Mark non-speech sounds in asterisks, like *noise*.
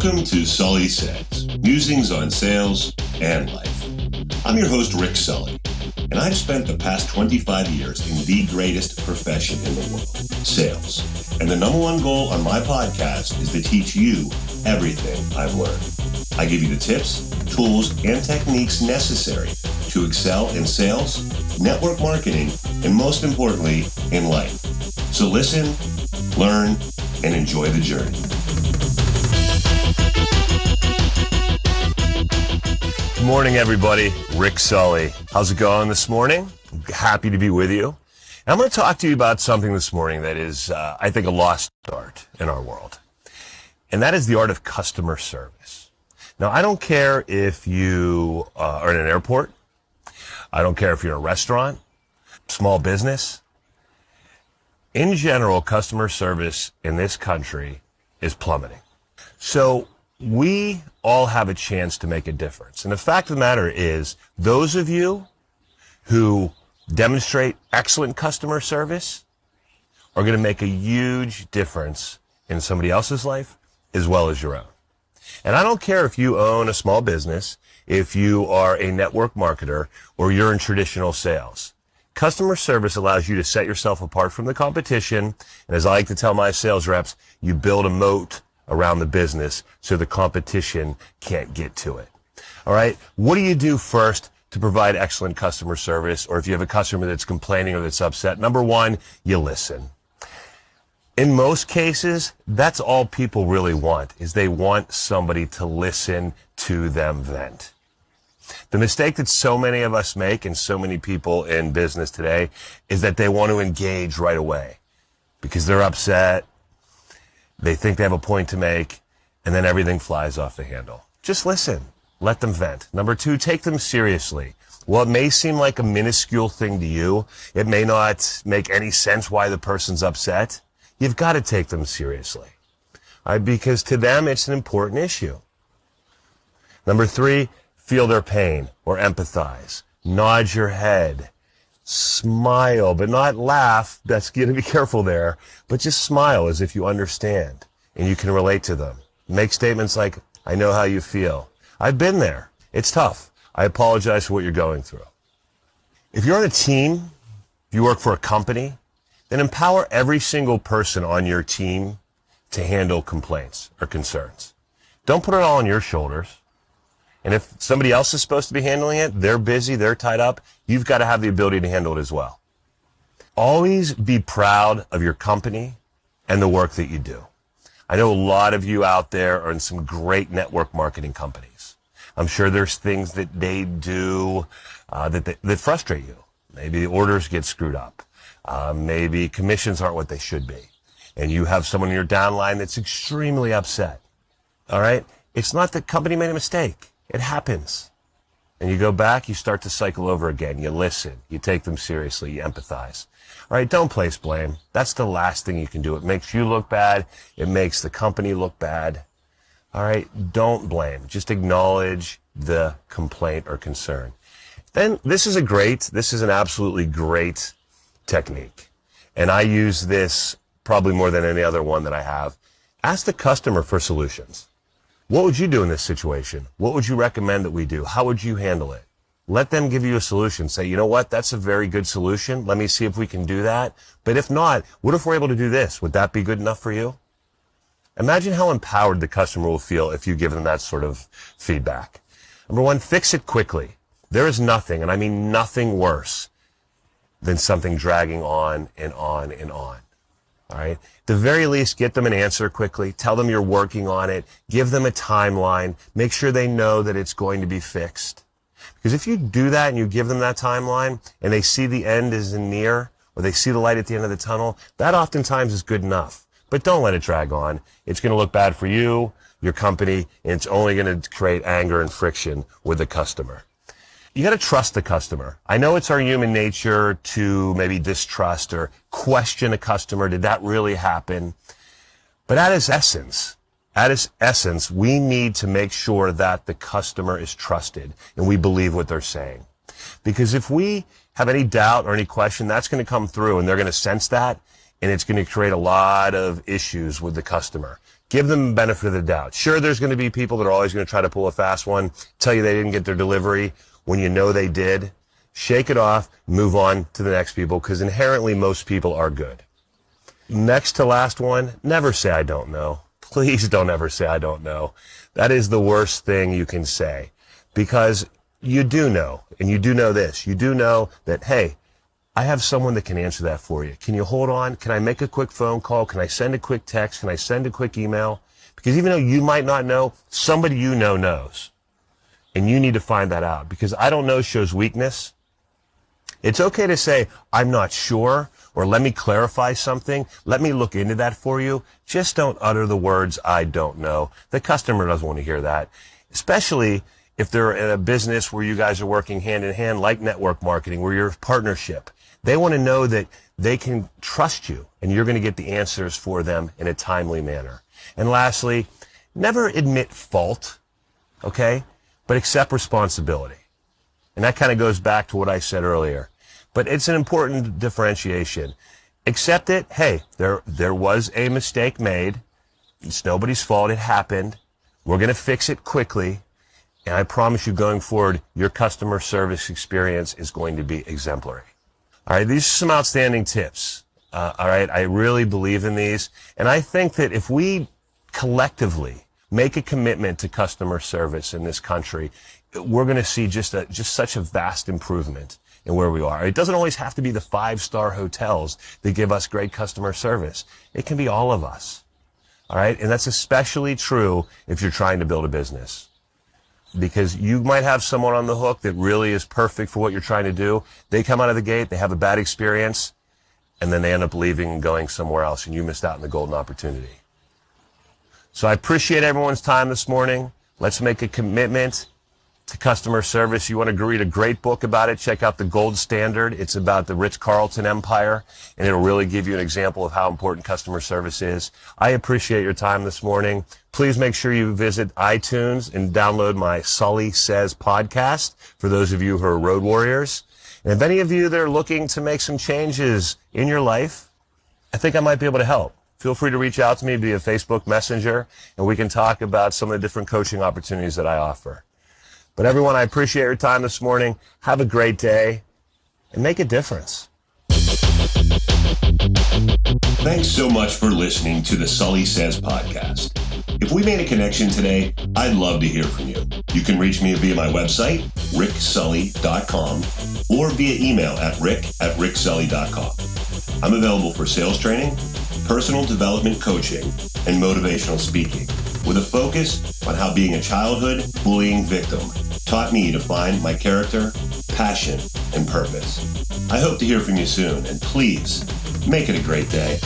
Welcome to Sully Says, musings on sales and life. I'm your host, Rick Sully, and I've spent the past 25 years in the greatest profession in the world, sales. And the number one goal on my podcast is to teach you everything I've learned. I give you the tips, tools, and techniques necessary to excel in sales, network marketing, and most importantly, in life. So listen, learn, and enjoy the journey. Morning, everybody. Rick Sully. How's it going this morning? Happy to be with you. And I'm going to talk to you about something this morning that is, uh, I think, a lost art in our world. And that is the art of customer service. Now, I don't care if you uh, are in an airport. I don't care if you're a restaurant, small business. In general, customer service in this country is plummeting. So we all have a chance to make a difference. And the fact of the matter is, those of you who demonstrate excellent customer service are going to make a huge difference in somebody else's life as well as your own. And I don't care if you own a small business, if you are a network marketer, or you're in traditional sales. Customer service allows you to set yourself apart from the competition. And as I like to tell my sales reps, you build a moat around the business so the competition can't get to it. All right. What do you do first to provide excellent customer service? Or if you have a customer that's complaining or that's upset, number one, you listen. In most cases, that's all people really want is they want somebody to listen to them vent. The mistake that so many of us make and so many people in business today is that they want to engage right away because they're upset, they think they have a point to make, and then everything flies off the handle. Just listen. Let them vent. Number two, take them seriously. Well, it may seem like a minuscule thing to you, it may not make any sense why the person's upset. You've got to take them seriously. Right? Because to them, it's an important issue. Number three, feel their pain or empathize. Nod your head smile, but not laugh. That's going to be careful there. But just smile as if you understand and you can relate to them. Make statements like, I know how you feel. I've been there. It's tough. I apologize for what you're going through. If you're on a team, if you work for a company, then empower every single person on your team to handle complaints or concerns. Don't put it all on your shoulders. And if somebody else is supposed to be handling it, they're busy, they're tied up, you've got to have the ability to handle it as well. Always be proud of your company and the work that you do. I know a lot of you out there are in some great network marketing companies. I'm sure there's things that they do uh, that, that frustrate you. Maybe the orders get screwed up. Uh, maybe commissions aren't what they should be. And you have someone in your downline that's extremely upset. All right? It's not the company made a mistake. It happens. And you go back, you start to cycle over again. You listen, you take them seriously, you empathize. All right, don't place blame. That's the last thing you can do. It makes you look bad. It makes the company look bad. All right, don't blame. Just acknowledge the complaint or concern. Then this is a great, this is an absolutely great technique. And I use this probably more than any other one that I have. Ask the customer for solutions. What would you do in this situation? What would you recommend that we do? How would you handle it? Let them give you a solution. Say, you know what? That's a very good solution. Let me see if we can do that. But if not, what if we're able to do this? Would that be good enough for you? Imagine how empowered the customer will feel if you give them that sort of feedback. Number one, fix it quickly. There is nothing, and I mean nothing worse than something dragging on and on and on. All right. the very least, get them an answer quickly. Tell them you're working on it. Give them a timeline. Make sure they know that it's going to be fixed. Because if you do that and you give them that timeline and they see the end is near or they see the light at the end of the tunnel, that oftentimes is good enough. But don't let it drag on. It's going to look bad for you, your company, and it's only going to create anger and friction with the customer you got to trust the customer. I know it's our human nature to maybe distrust or question a customer. Did that really happen? But at its essence, at its essence, we need to make sure that the customer is trusted and we believe what they're saying. Because if we have any doubt or any question, that's going to come through and they're going to sense that and it's going to create a lot of issues with the customer. Give them the benefit of the doubt. Sure, there's going to be people that are always going to try to pull a fast one, tell you they didn't get their delivery when you know they did. Shake it off, move on to the next people because inherently most people are good. Next to last one, never say I don't know. *laughs* Please don't ever say I don't know. That is the worst thing you can say because you do know, and you do know this. You do know that, hey, I have someone that can answer that for you. Can you hold on? Can I make a quick phone call? Can I send a quick text? Can I send a quick email? Because even though you might not know, somebody you know knows. And you need to find that out because I don't know shows weakness. It's okay to say, I'm not sure, or let me clarify something. Let me look into that for you. Just don't utter the words, I don't know. The customer doesn't want to hear that, especially if they're in a business where you guys are working hand in hand, like network marketing, where you're a partnership. They want to know that they can trust you and you're going to get the answers for them in a timely manner. And lastly, never admit fault, okay? But accept responsibility. And that kind of goes back to what I said earlier. But it's an important differentiation. Accept it. Hey, there, there was a mistake made. It's nobody's fault. It happened. We're going to fix it quickly. And I promise you going forward, your customer service experience is going to be exemplary. All right, these are some outstanding tips. Uh, all right, I really believe in these. And I think that if we collectively make a commitment to customer service in this country, we're going to see just a, just such a vast improvement in where we are. It doesn't always have to be the five star hotels that give us great customer service. It can be all of us. All right. And that's especially true if you're trying to build a business because you might have someone on the hook that really is perfect for what you're trying to do. They come out of the gate, they have a bad experience, and then they end up leaving and going somewhere else, and you missed out on the golden opportunity. So I appreciate everyone's time this morning. Let's make a commitment to customer service. You want to read a great book about it, check out The Gold Standard. It's about the Ritz Carlton empire, and it'll really give you an example of how important customer service is. I appreciate your time this morning. Please make sure you visit iTunes and download my Sully Says podcast for those of you who are road warriors. And if any of you that are looking to make some changes in your life, I think I might be able to help. Feel free to reach out to me via Facebook Messenger, and we can talk about some of the different coaching opportunities that I offer. But everyone, I appreciate your time this morning. Have a great day and make a difference. Thanks so much for listening to the Sully Says podcast. If we made a connection today, I'd love to hear from you. You can reach me via my website, ricksully.com, or via email at rick at ricksully.com. I'm available for sales training, personal development coaching, and motivational speaking, with a focus on how being a childhood bullying victim taught me to find my character, passion, and purpose. I hope to hear from you soon, and please make it a great day.